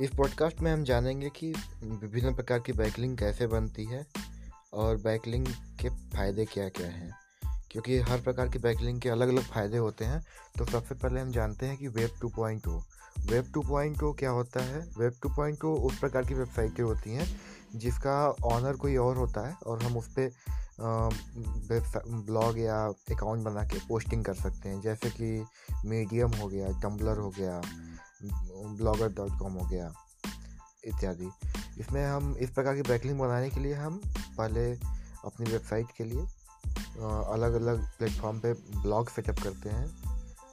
इस पॉडकास्ट में हम जानेंगे कि विभिन्न प्रकार की बैकलिंग कैसे बनती है और बैकलिंग के फ़ायदे क्या क्या हैं। क्योंकि हर प्रकार की बैकलिंग के अलग अलग फ़ायदे होते हैं तो सबसे पहले हम जानते हैं कि web two point O web two point O क्या होता है? वेब टू पॉइंट ओ उस प्रकार की वेबसाइटें होती हैं, जिसका ऑनर कोई और होता है और हम उस पर ब्लॉग या अकाउंट बना के पोस्टिंग कर सकते हैं। जैसे कि मीडियम हो गया टम्बलर हो गया ब्लॉगर डॉट कॉम हो गया, इत्यादि। इसमें हम, इस प्रकार की बैकलिंग बनाने के लिए हम पहले अपनी वेबसाइट के लिए अलग अलग प्लेटफॉर्म पे ब्लॉग सेटअप करते हैं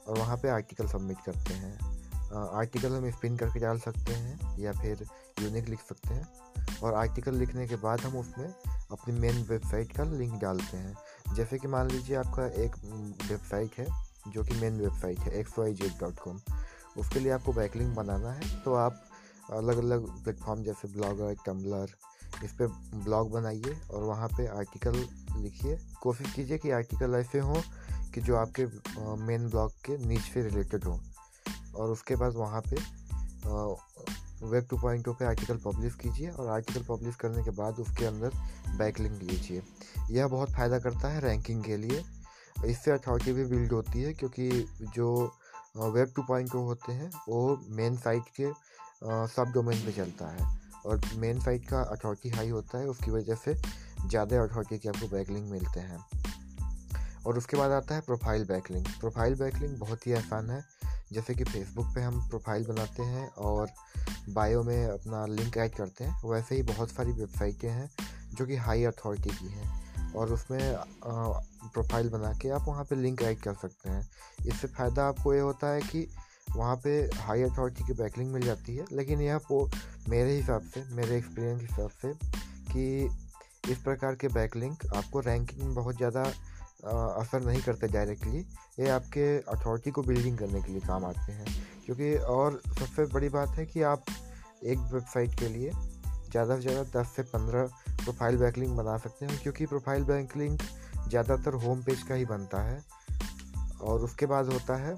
और वहाँ पे आर्टिकल सबमिट करते हैं। आर्टिकल हम स्पिन करके डाल सकते हैं या फिर यूनिक लिख सकते हैं और आर्टिकल लिखने के बाद हम उसमें अपनी मेन वेबसाइट का लिंक डालते हैं। जैसे कि मान लीजिए आपका एक वेबसाइट है जो कि मेन वेबसाइट है X Y Z dot com उसके लिए आपको बैकलिंग बनाना है। तो आप अलग अलग प्लेटफॉर्म जैसे ब्लॉगर, टम्बलर, इस पर ब्लॉग बनाइए और वहाँ पे आर्टिकल लिखिए। कोशिश कीजिए कि आर्टिकल ऐसे हों कि जो आपके मेन ब्लॉग के नीच से रिलेटेड हो। और उसके बाद वहाँ पे वेब टू पॉइंट पे आर्टिकल पब्लिश कीजिए और आर्टिकल पब्लिश करने के बाद उसके अंदर बैक लिंक लीजिए। यह बहुत फ़ायदा करता है रैंकिंग के लिए। इससे अथॉरिटी भी बिल्ड होती है क्योंकि जो वेब टू पॉइंट होते हैं, वो मेन साइट के सब डोमेन पे चलता है। और मेन साइट का अथॉरिटी हाई होता है, उसकी वजह से ज़्यादा अथॉरिटी के आपको बैकलिंग मिलते हैं। और उसके बाद आता है प्रोफ़ाइल बैकलिंग प्रोफ़ाइल बैकलिंग बहुत ही आसान है, जैसे कि फेसबुक पे हम प्रोफ़ाइल बनाते हैं और बायो में अपना लिंक ऐड करते हैं, वैसे ही बहुत सारी वेबसाइटें हैं जो कि हाई अथॉरिटी की हैं। और उसमें प्रोफ़ाइल बना के आप वहाँ पे लिंक ऐड कर सकते हैं। इससे फ़ायदा आपको ये होता है कि वहाँ पे हाई अथॉरिटी की बैकलिंग मिल जाती है, लेकिन यह वो मेरे हिसाब से, मेरे एक्सपीरियंस हिसाब से कि इस प्रकार के बैकलिंक आपको रैंकिंग में बहुत ज़्यादा असर नहीं करते डायरेक्टली ये आपके अथॉरिटी को बिल्डिंग करने के लिए काम आते हैं। क्योंकि और सबसे बड़ी बात है कि आप एक वेबसाइट के लिए ज़्यादा से ज़्यादा दस से पंद्रह प्रोफ़ाइल बैकलिंक बना सकते हैं। क्योंकि प्रोफ़ाइल बैकलिंक ज़्यादातर होम पेज का ही बनता है। और उसके बाद होता है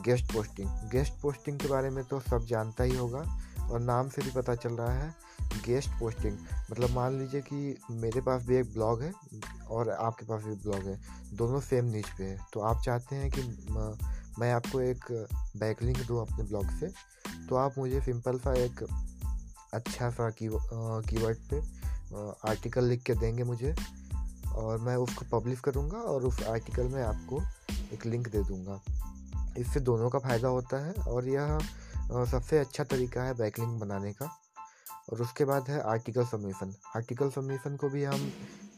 गेस्ट पोस्टिंग गेस्ट पोस्टिंग के बारे में तो सब जानता ही होगा और नाम से भी पता चल रहा है। गेस्ट पोस्टिंग मतलब मान लीजिए कि मेरे पास भी एक ब्लॉग है और आपके पास भी ब्लॉग है। दोनों सेम नीच पे है। तो आप चाहते हैं कि मैं आपको एक बैक लिंक दूँ अपने ब्लॉग से तो आप मुझे सिंपल सा एक अच्छा सा की कीवर्ड पे आर्टिकल लिख के देंगे मुझे और मैं उसको पब्लिश करूँगा और उस आर्टिकल में आपको एक लिंक दे दूँगा। इससे दोनों का फ़ायदा होता है और यह सबसे अच्छा तरीका है बैकलिंग बनाने का और उसके बाद है आर्टिकल सबमिशन आर्टिकल सबमिशन को भी हम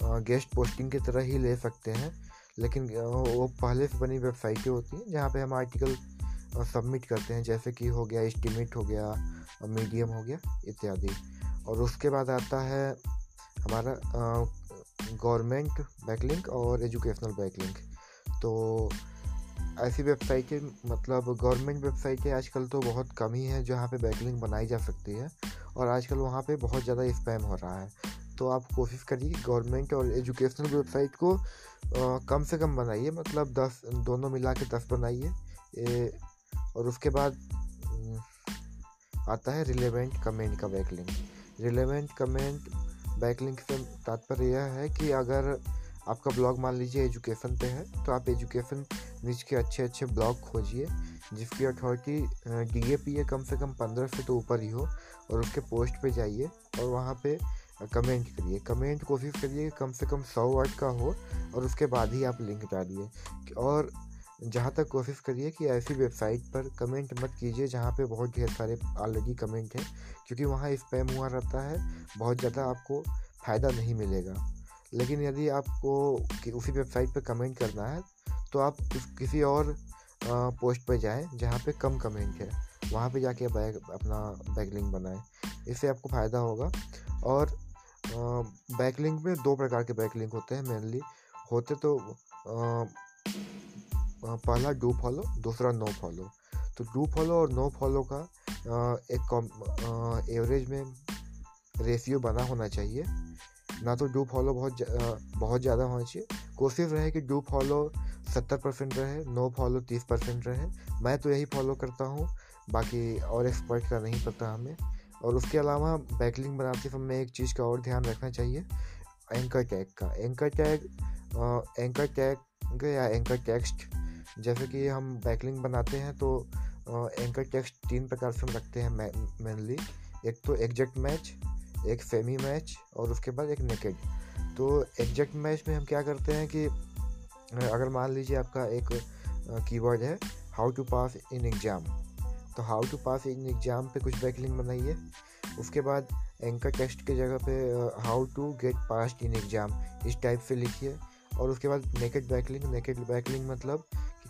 गेस्ट पोस्टिंग की तरह ही ले सकते हैं, लेकिन वो पहले से बनी वेबसाइटें होती हैं जहाँ पे हम आर्टिकल सबमिट करते हैं जैसे कि हो गया एस्टिमेट हो गया मीडियम हो गया इत्यादि। और उसके बाद आता है हमारा गवर्नमेंट बैकलिंक और एजुकेशनल बैकलिंक तो ऐसी वेबसाइटें मतलब गवर्नमेंट वेबसाइटें आजकल तो बहुत कम ही हैं जहाँ पे बैकलिंक बनाई जा सकती है। और आजकल वहाँ पे बहुत ज़्यादा स्पैम हो रहा है। तो आप कोशिश करिए गवर्नमेंट और एजुकेशनल वेबसाइट को आ, कम से कम बनाइए मतलब दस दोनों मिला के दस बनाइए। और उसके बाद आता है रिलेवेंट कमेंट का बैकलिंक रिलेवेंट कमेंट बैकलिंक से तात्पर्य यह है कि अगर आपका ब्लॉग मान लीजिए एजुकेशन पे है तो आप एजुकेशन नीच के अच्छे अच्छे ब्लॉग खोजिए, जिसकी अथॉरिटी डी ए पी है कम से कम पंद्रह से तो ऊपर ही हो, और उसके पोस्ट पे जाइए और वहाँ पे कमेंट करिए। कमेंट कोशिश करिए कम से कम सौ वर्ड का हो, और उसके बाद ही आप लिंक डालिए। और जहाँ तक कोशिश करिए कि ऐसी वेबसाइट पर कमेंट मत कीजिए जहाँ पे बहुत ढेर सारे ऑलरेडी कमेंट हैं, क्योंकि वहाँ स्पैम हुआ रहता है, बहुत ज़्यादा आपको फ़ायदा नहीं मिलेगा। लेकिन यदि आपको उसी वेबसाइट पर कमेंट करना है तो आप किसी और पोस्ट पर जाएँ जहाँ पे कम कमेंट है। वहाँ पे जाके बैग, अपना बैकलिंक बनाएँ। इससे आपको फ़ायदा होगा। और बैकलिंक में दो प्रकार के बैकलिंक होते हैं मेनली। होते तो पहला डू फॉलो दूसरा नो फॉलो तो डू फॉलो और नो फॉलो का एक एवरेज में रेशियो बना होना चाहिए। ना तो डू फॉलो बहुत जा, बहुत ज़्यादा होना चाहिए। कोशिश रहे कि डू फॉलो सत्तर परसेंट रहे नो फॉलो तीस परसेंट रहे। मैं तो यही फॉलो करता हूँ बाकी और एक्सपर्ट का नहीं पता हमें। और उसके अलावा बैकलिंग बनाते समय एक चीज़ का और ध्यान रखना चाहिए एंकर टैग का। एंकर टैग एंकर टैग या एंकर टेक्स्ट जैसे कि हम बैकलिंग बनाते हैं तो एंकर टेक्स्ट तीन प्रकार से हम रखते हैं मेनली एक तो एग्जैक्ट मैच एक सेमी मैच और उसके बाद एक नेकेड तो एग्जैक्ट मैच में हम क्या करते हैं कि अगर मान लीजिए आपका एक कीवर्ड है how to pass in exam तो how to pass in exam पे कुछ बैकलिंग बनाइए। उसके बाद एंकर टेक्स्ट के जगह पे how to get pass in exam इस टाइप से लिखिए। और उसके बाद नेकेड बैकलिंग नेकेड बैकलिंग मतलब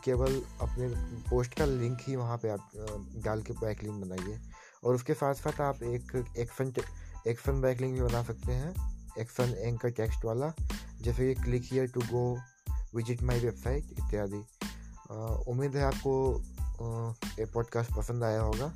केवल अपने पोस्ट का लिंक ही वहाँ पे आप डाल के बैक लिंक बनाइए। और उसके साथ साथ आप एक एक्शन एक्शन बैक लिंक भी बना सकते हैं। एक्शन एंकर टेक्स्ट वाला, जैसे कि click here to go visit my website इत्यादि। उम्मीद है आपको ये पॉडकास्ट पसंद आया होगा।